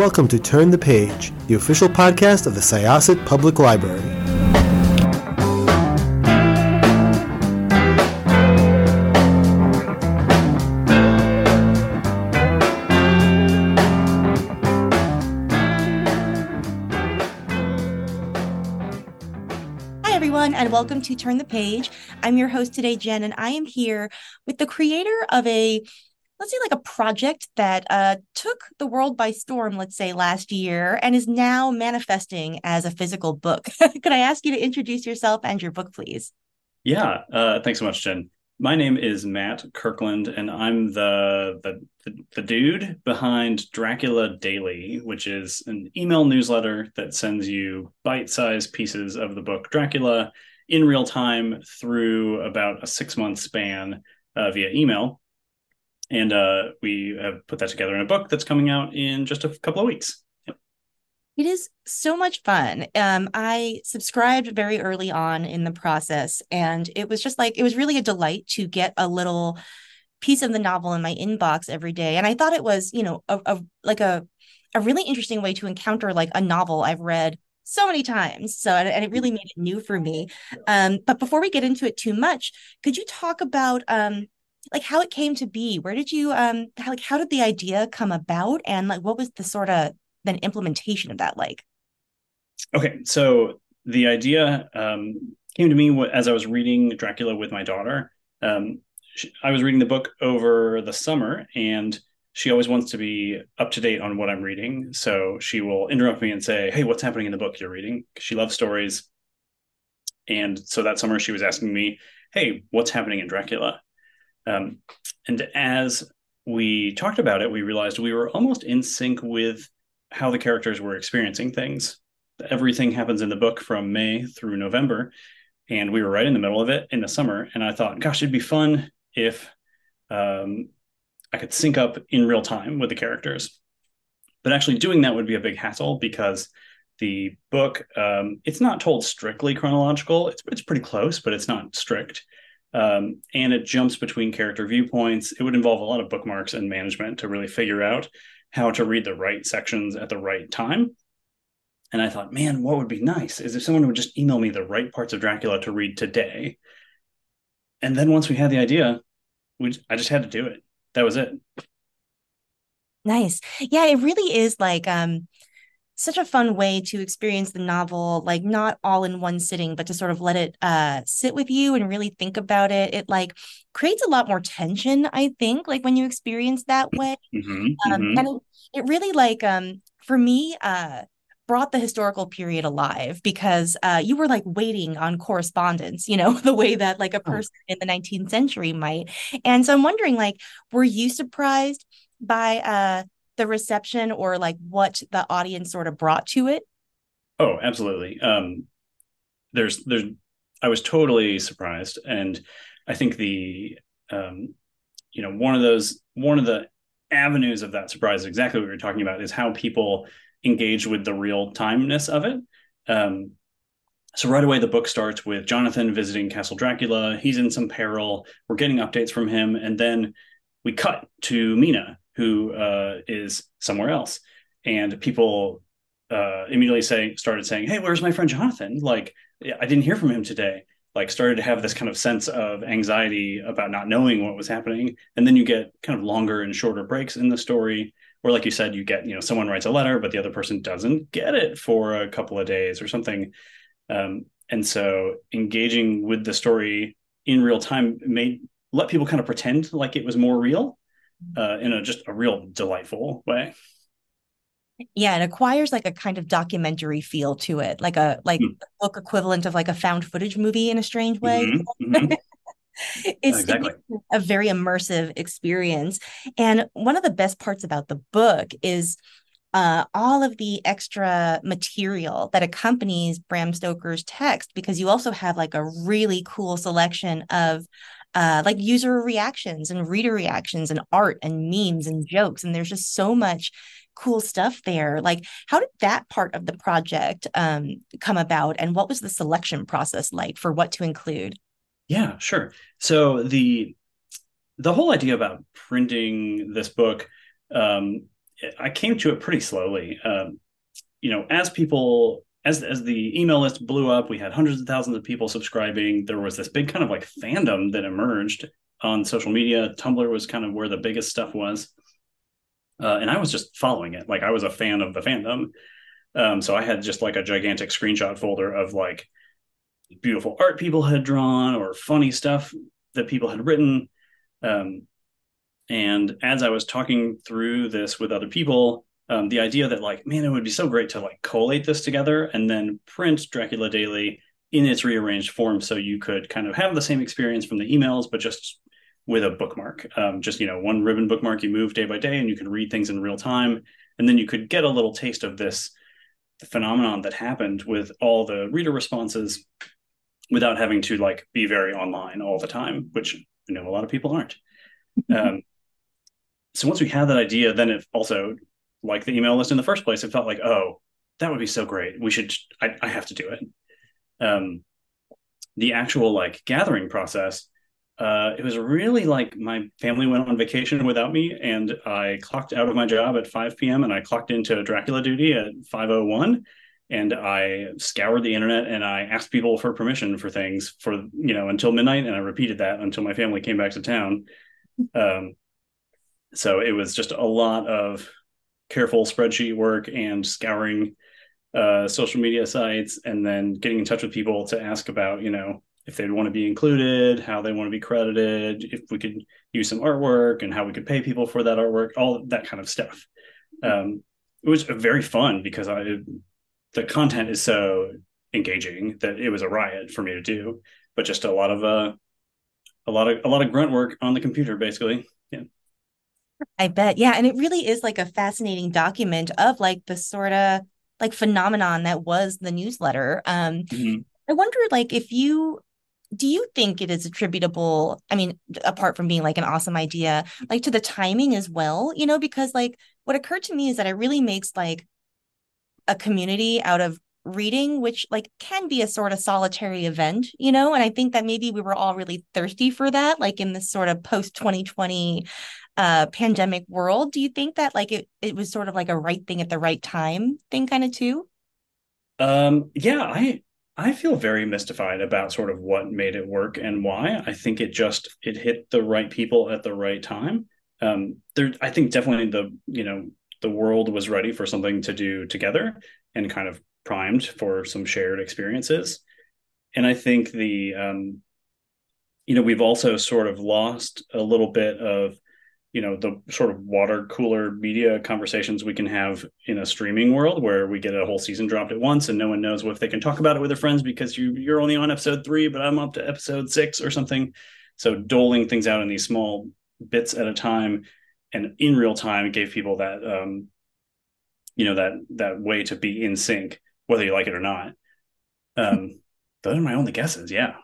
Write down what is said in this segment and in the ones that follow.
Welcome to Turn the Page, the official podcast of the Syosset Public Library. Hi, everyone, and welcome to Turn the Page. I'm your host today, Jenn, and I am here with the creator of a, let's say, like a project that uh, took the world by storm, let's say, last year, and is now manifesting as a physical book. Could I ask you to introduce yourself and your book, please? Yeah, uh, thanks so much, Jenn. My name is Matt Kirkland, and I'm the, the the dude behind Dracula Daily, which is an email newsletter that sends you bite-sized pieces of the book Dracula in real time through about a six-month span uh, via email. And uh, we have put that together in a book that's coming out in just a couple of weeks. It is so much fun. Um, I subscribed very early on in the process, and it was just like it was really a delight to get a little piece of the novel in my inbox every day. And I thought it was, you know, a, a like a a really interesting way to encounter like a novel I've read so many times. So and, it really made it new for me. Um, but before we get into it too much, could you talk about um like how it came to be? Where did you um how, like how did the idea come about, and like what was the sort of then implementation of that like? Okay, so the idea um, came to me as I was reading Dracula with my daughter. Um, she, I was reading the book over the summer, and she always wants to be up to date on what I'm reading. So she will interrupt me and say, "Hey, what's happening in the book you're reading?" She loves stories, and so that summer she was asking me, "Hey, what's happening in Dracula?" Um, and as we talked about it, we realized we were almost in sync with how the characters were experiencing things. Everything happens in the book from May through November, and we were right in the middle of it in the summer. And I thought, gosh, it'd be fun if um, I could sync up in real time with the characters. But actually, doing that would be a big hassle because the book um, it's not told strictly chronological. It's it's pretty close, but it's not strict. Um, and it jumps between character viewpoints. It would involve a lot of bookmarks and management to really figure out how to read the right sections at the right time. And I thought, man, what would be nice is if someone would just email me the right parts of Dracula to read today. And then once we had the idea, we I just had to do it. That was it. Nice. Yeah, it really is like um such a fun way to experience the novel like not all in one sitting but to sort of let it uh sit with you and really think about it it like creates a lot more tension i think like when you experience that way Mm-hmm, um mm-hmm. and it, it really like um for me uh brought the historical period alive because uh, you were like waiting on correspondence, you know, the way that like a Oh. person in the 19th century might. And so I'm wondering, like, were you surprised by uh, the reception or like what the audience sort of brought to it? Oh, absolutely. Um, there's there's I was totally surprised, and I think the um, you know one of those one of the avenues of that surprise, exactly what we were talking about, is how people engage with the real timeness of it. Um, so right away, the book starts with Jonathan visiting Castle Dracula. He's in some peril. We're getting updates from him, and then we cut to Mina, who uh, is somewhere else, and people uh, immediately say started saying, "Hey, where's my friend Jonathan? Like, I didn't hear from him today." Like, started to have this kind of sense of anxiety about not knowing what was happening, and then you get kind of longer and shorter breaks in the story, or like you said, you get you know someone writes a letter, but the other person doesn't get it for a couple of days or something, um, and so engaging with the story in real time made let people kind of pretend like it was more real uh, in a just a real delightful way. Yeah, it acquires like a kind of documentary feel to it, like a like Hmm. book equivalent of like a found footage movie in a strange way. Mhm, mhm. it's exactly. it's a very immersive experience. And one of the best parts about the book is uh, all of the extra material that accompanies Bram Stoker's text, because you also have like a really cool selection of uh, like user reactions and reader reactions and art and memes and jokes. And there's just so much cool stuff there. Like, how did that part of the project um, come about? And what was the selection process like for what to include? Yeah, sure. So the the whole idea about printing this book um, I came to it pretty slowly. Um, you know, as people as as the email list blew up, we had hundreds of thousands of people subscribing. There was this big kind of like fandom that emerged on social media. Tumblr was kind of where the biggest stuff was, uh, and I was just following it. Like I was a fan of the fandom, um, so I had just like a gigantic screenshot folder of like beautiful art people had drawn or funny stuff that people had written. Um, and as I was talking through this with other people, um, the idea that like, man, it would be so great to like collate this together and then print Dracula Daily in its rearranged form, so you could kind of have the same experience from the emails, but just with a bookmark. Um, just you know, one ribbon bookmark you move day by day, and you can read things in real time, and then you could get a little taste of this phenomenon that happened with all the reader responses without having to like be very online all the time, which I know a lot of people aren't. um, so once we had that idea, then it also like the email list in the first place, it felt like, oh, that would be so great. We should, I, I have to do it. Um, the actual like gathering process, uh, it was really like my family went on vacation without me, and I clocked out of my job at 5 p.m. and I clocked into Dracula duty at 5:01, and I scoured the internet and I asked people for permission for things for you know until midnight, and I repeated that until my family came back to town. Um, so it was just a lot of careful spreadsheet work and scouring uh, social media sites and then getting in touch with people to ask about you know if they'd want to be included how they want to be credited if we could use some artwork and how we could pay people for that artwork all that kind of stuff. Um, it was very fun because i the content is so engaging that it was a riot for me to do but just a lot of uh a lot of a lot of grunt work on the computer basically I bet. Yeah. And it really is like a fascinating document of like the sort of like phenomenon that was the newsletter. Um, mm-hmm. I wonder, like, if you do you think it is attributable? I mean, apart from being like an awesome idea, like to the timing as well, you know, because like what occurred to me is that it really makes like a community out of reading which like can be a sort of solitary event you know and i think that maybe we were all really thirsty for that like in this sort of post 2020 uh pandemic world do you think that like it, it was sort of like a right thing at the right time thing kind of too? Um yeah i i feel very mystified about sort of what made it work and why. I think it just it hit the right people at the right time. Um there i think definitely the you know the world was ready for something to do together and kind of primed for some shared experiences. And I think the, um, you know, we've also sort of lost a little bit of, you know, the sort of water cooler media conversations we can have in a streaming world where we get a whole season dropped at once and no one knows if they can talk about it with their friends because you you're only on episode three, but I'm up to episode six or something. So doling things out in these small bits at a time and in real time gave people that um, you know that that way to be in sync whether you like it or not. Um, those are my only guesses. Yeah.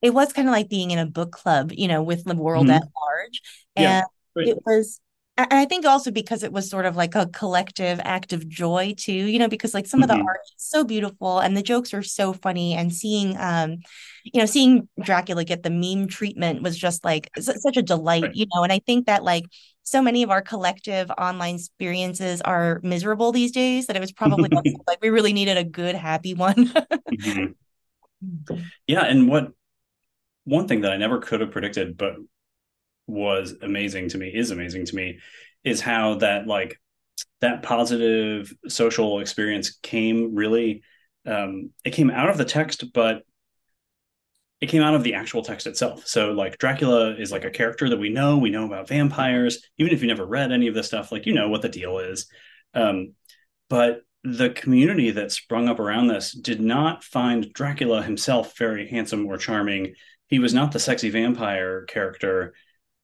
It was kind of like being in a book club, you know, with the world mm-hmm. at large. And yeah, it was and I think also because it was sort of like a collective act of joy too, you know, because like some mm-hmm. of the mm-hmm. art is so beautiful and the jokes are so funny and seeing um you know seeing Dracula get the meme treatment was just like such a delight, right. you know, and I think that like so many of our collective online experiences are miserable these days that it was probably like we really needed a good happy one. mm-hmm. Yeah, and what one thing that I never could have predicted but was amazing to me is amazing to me is how that like that positive social experience came really um it came out of the text but it came out of the actual text itself. So like dracula is like a character that we know we know about vampires even if you never read any of this stuff like you know what the deal is. Um but the community that sprung up around this did not find dracula himself very handsome or charming. He was not the sexy vampire character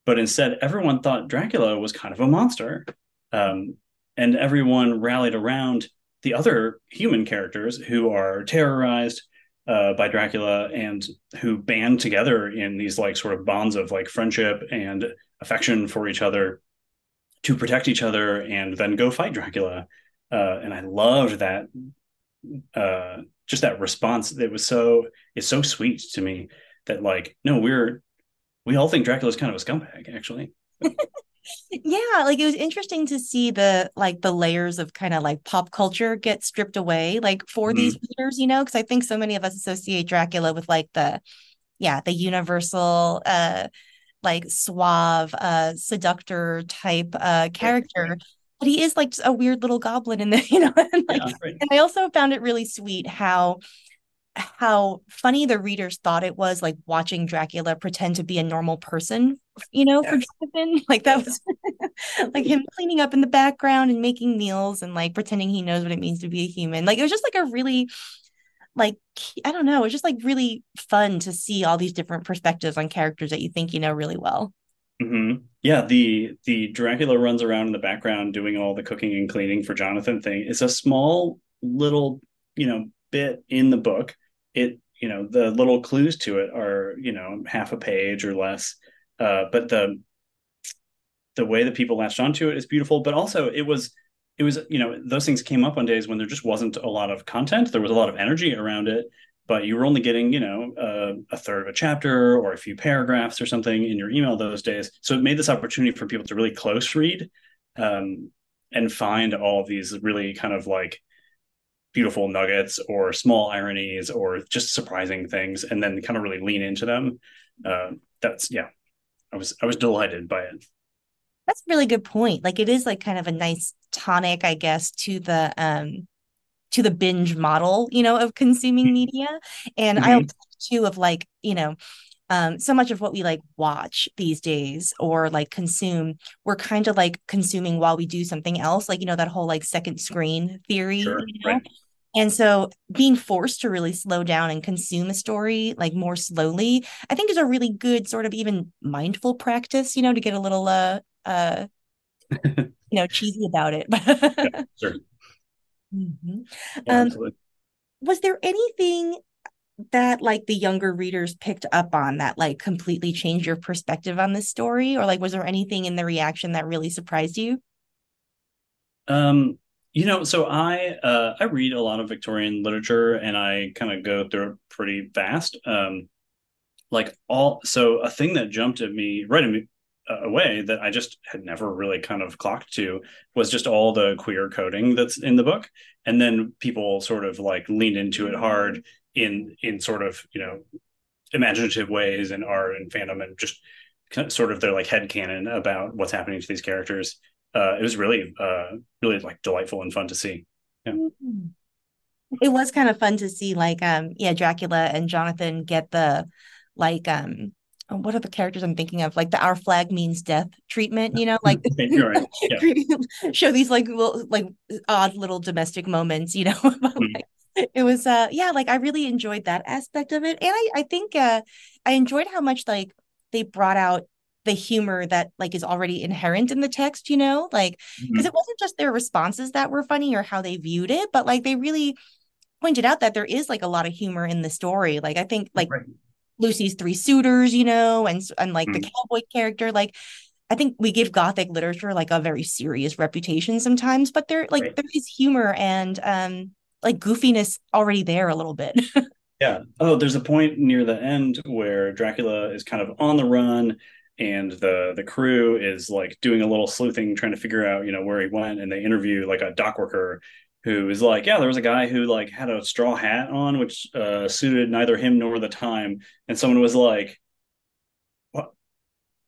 but instead everyone thought Dracula was kind of a monster. Um, and everyone rallied around the other human characters who are terrorized uh, by Dracula and who band together in these like sort of bonds of like friendship and affection for each other to protect each other and then go fight Dracula. Uh, and I loved that, uh, just that response. It was so, it's so sweet to me that like, no, we're we all think Dracula's kind of a scumbag, actually. yeah like it was interesting to see the like the layers of kind of like pop culture get stripped away like for mm-hmm. these readers you know because i think so many of us associate dracula with like the yeah the universal uh like suave uh seductor type uh character right, but he is like a weird little goblin in the you know and like yeah, right. and i also found it really sweet how how funny the readers thought it was like watching Dracula pretend to be a normal person, you know, yes. for Jonathan. Like that was like him cleaning up in the background and making meals and like pretending he knows what it means to be a human. Like it was just like a really like I don't know, it was just like really fun to see all these different perspectives on characters that you think you know really well. Mm-hmm. Yeah, the the Dracula runs around in the background doing all the cooking and cleaning for Jonathan thing. It's a small little, you know, bit in the book it you know the little clues to it are you know half a page or less. Uh, but the the way that people latched onto it is beautiful but also it was it was you know those things came up on days when there just wasn't a lot of content. There was a lot of energy around it but you were only getting you know uh, a third of a chapter or a few paragraphs or something in your email those days. So it made this opportunity for people to really close read um, and find all these really kind of like beautiful nuggets or small ironies or just surprising things and then kind of really lean into them uh, that's yeah i was i was delighted by it that's a really good point like it is like kind of a nice tonic i guess to the um to the binge model you know of consuming mm-hmm. media and mm-hmm. i too of like you know um, so much of what we like watch these days or like consume, we're kind of like consuming while we do something else. Like, you know, that whole like second screen theory. Sure, you know? right. And so being forced to really slow down and consume a story like more slowly, I think is a really good sort of even mindful practice, you know, to get a little uh uh you know cheesy about it. yeah, sure. Mm-hmm. Yeah, um, was there anything that like the younger readers picked up on that like completely changed your perspective on this story or like was there anything in the reaction that really surprised you um you know, so I uh, I read a lot of Victorian literature, and I kind of go through it pretty fast. Um, like all, so a thing that jumped at me right at me, uh, away that I just had never really kind of clocked to was just all the queer coding that's in the book, and then people sort of like leaned into it hard in in sort of you know imaginative ways and art and fandom and just sort of their like head canon about what's happening to these characters uh, it was really uh, really like delightful and fun to see. Yeah. Mm-hmm. It was kind of fun to see like um yeah Dracula and Jonathan get the like um what are the characters I'm thinking of? Like the our flag means death treatment, you know, like right. yeah. show these like little like odd little domestic moments, you know. mm. like, it was uh yeah, like I really enjoyed that aspect of it. And I I think uh I enjoyed how much like they brought out the humor that like is already inherent in the text, you know, like because mm-hmm. it wasn't just their responses that were funny or how they viewed it, but like they really pointed out that there is like a lot of humor in the story. Like I think like right. Lucy's three suitors, you know, and and like mm-hmm. the cowboy character, like I think we give gothic literature like a very serious reputation sometimes, but there like right. there is humor and um like goofiness already there a little bit. yeah. Oh, there's a point near the end where Dracula is kind of on the run and the the crew is like doing a little sleuthing trying to figure out you know where he went and they interview like a dock worker who is like yeah there was a guy who like had a straw hat on which uh, suited neither him nor the time and someone was like what?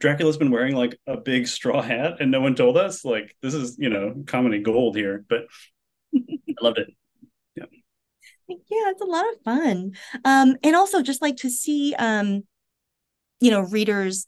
Dracula's been wearing like a big straw hat and no one told us? Like this is you know comedy gold here. But i loved it. Yeah. Yeah it's a lot of fun. Um and also just like to see um you know readers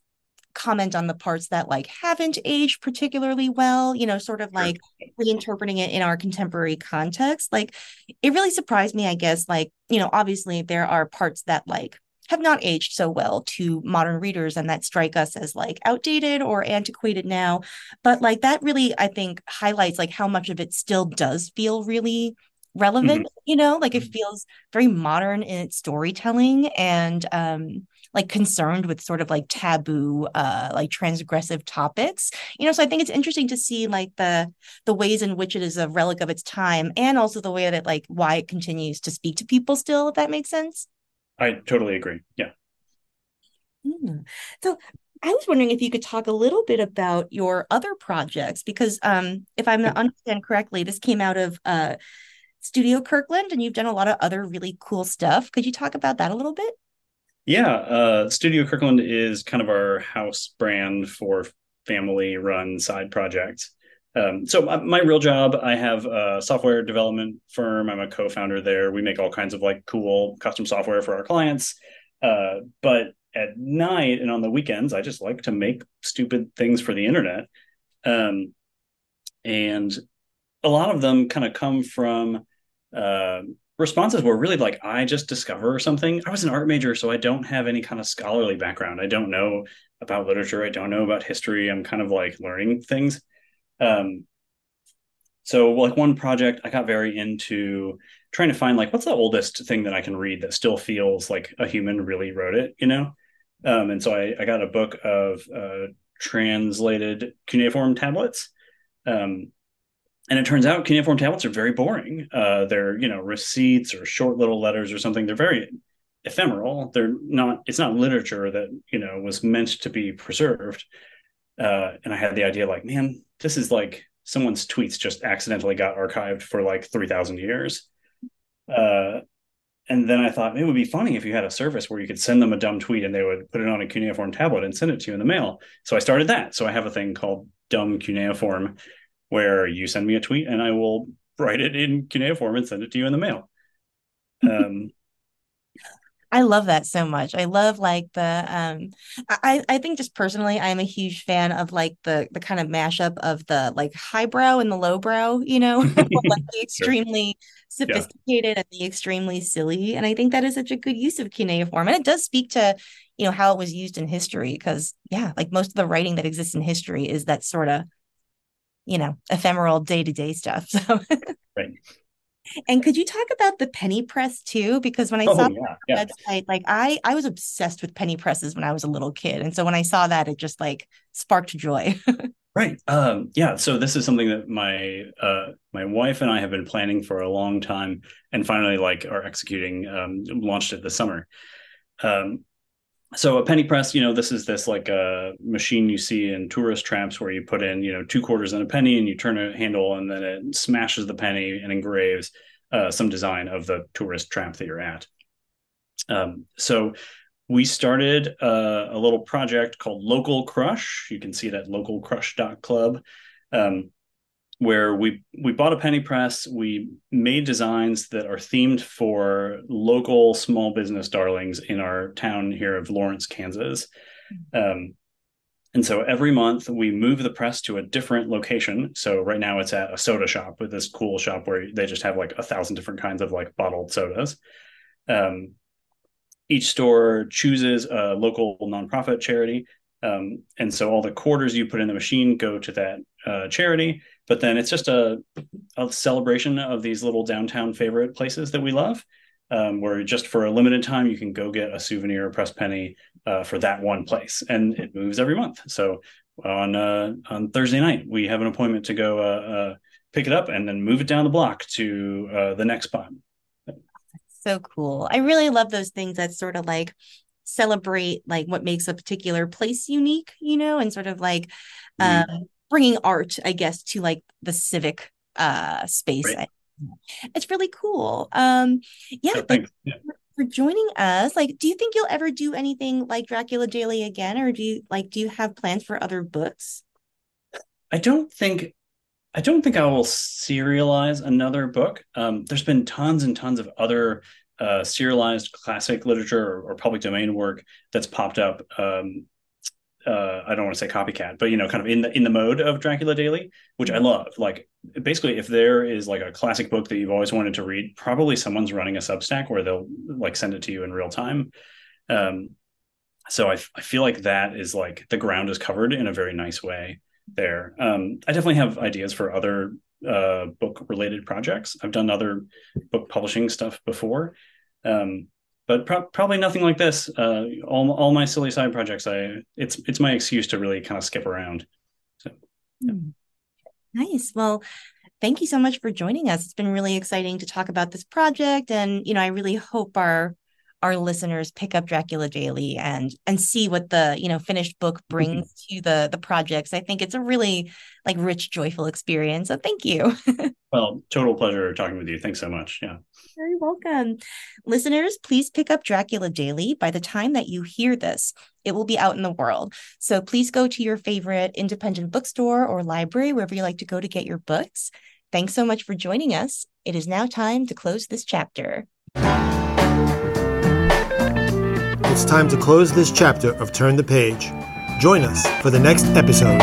comment on the parts that like haven't aged particularly well, you know, sort of like reinterpreting it in our contemporary context. Like it really surprised me, I guess, like, you know, obviously there are parts that like have not aged so well to modern readers and that strike us as like outdated or antiquated now but like that really i think highlights like how much of it still does feel really relevant mm-hmm. you know like it mm-hmm. feels very modern in its storytelling and um like concerned with sort of like taboo uh like transgressive topics you know so i think it's interesting to see like the the ways in which it is a relic of its time and also the way that it like why it continues to speak to people still if that makes sense i totally agree yeah mm. so I was wondering if you could talk a little bit about your other projects, because um, if I'm understand correctly, this came out of uh, Studio Kirkland, and you've done a lot of other really cool stuff. Could you talk about that a little bit? Yeah, uh, Studio Kirkland is kind of our house brand for family run side projects. Um, so my, my, real job, I have a software development firm. I'm a co-founder there. We make all kinds of like cool custom software for our clients. Uh, but at night and on the weekends, I just like to make stupid things for the internet. Um, and a lot of them kind of come from uh, responses were really like i just discover something. I was an art major so i don't have any kind of scholarly background. I don't know about literature. I don't know about history. I'm kind of like learning things. Um so like one project i got very into trying to find like what's the oldest thing that i can read that still feels like a human really wrote it you know? Um and so i, I got a book of uh translated cuneiform tablets. Um and it turns out cuneiform tablets are very boring. Uh, they're you know receipts or short little letters or something. They're very ephemeral. They're not. It's not literature that you know was meant to be preserved. Uh, and I had the idea like, man, this is like someone's tweets just accidentally got archived for like three thousand years. Uh, and then I thought it would be funny if you had a service where you could send them a dumb tweet and they would put it on a cuneiform tablet and send it to you in the mail. So I started that. So I have a thing called Dumb Cuneiform, where you send me a tweet and I will write it in cuneiform and send it to you in the mail. Um, I love that so much. I love like the um I I think just personally I'm a huge fan of like the the kind of mashup of the like highbrow and the lowbrow, you know, like the extremely sure. sophisticated yeah. and the extremely silly. And I think that is such a good use of cuneiform. And it does speak to, you know, how it was used in history because yeah, like most of the writing that exists in history is that sort of you know, ephemeral day to day stuff. So, right. And could you talk about the penny press too? Because when I oh, saw yeah, yeah. website, like I I was obsessed with penny presses when I was a little kid, and so when I saw that, it just like sparked joy. right. Um, yeah. So this is something that my uh, my wife and I have been planning for a long time, and finally like are executing. Um, launched it this summer. Um, so a penny press you know this is this like a machine you see in tourist traps where you put in you know two quarters and a penny and you turn a handle and then it smashes the penny and engraves uh, some design of the tourist trap that you're at. Um, so we started uh, a little project called local crush. You can see it at localcrush.club um, where we we bought a penny press. We made designs that are themed for local small business darlings in our town here of lawrence kansas. Um, and so every month we move the press to a different location. So right now it's at a soda shop with this cool shop where they just have like a thousand different kinds of like bottled sodas. Um, each store chooses a local nonprofit charity. Um, and so all the quarters you put in the machine go to that uh, charity but then it's just a, a celebration of these little downtown favorite places that we love um, where just for a limited time you can go get a souvenir press penny uh, for that one place. And it moves every month. So on uh, on thursday night we have an appointment to go uh, uh pick it up and then move it down the block to uh, the next spot. So cool. I really love those things that sort of like celebrate like what makes a particular place unique you know and sort of like mm-hmm. um, bringing art, I guess, to like the civic uh space. Right. It's really cool. Um, yeah, like, yeah. For joining us. Like, do you think you'll ever do anything like Dracula Daily again, or do you like do you have plans for other books? I don't think I don't think I will serialize another book. Um, there's been tons and tons of other uh, serialized classic literature or, or, public domain work that's popped up um, uh, I don't want to say copycat, but you know, kind of in the in the mode of Dracula Daily, which I love. Like basically, if there is like a classic book that you've always wanted to read, probably someone's running a Substack where they'll like send it to you in real time. Um, so I, I feel like that is like the ground is covered in a very nice way there. Um, I definitely have ideas for other uh, book related projects. I've done other book publishing stuff before. Um, but pro- probably nothing like this. Uh, all all my silly side projects, I it's it's my excuse to really kind of skip around. So, yeah. Hmm. nice. Well, thank you so much for joining us. It's been really exciting to talk about this project, and you know, I really hope our our listeners pick up Dracula Daily and and see what the you know finished book brings mm-hmm. to the the projects. I think it's a really like rich, joyful experience. So thank you. well, total pleasure talking with you. Thanks so much. Yeah. Very welcome. Listeners, please pick up Dracula Daily by the time that you hear this. It will be out in the world. So please go to your favorite independent bookstore or library, wherever you like to go to get your books. Thanks so much for joining us. It is now time to close this chapter. It's time to close this chapter of Turn the Page. Join us for the next episode.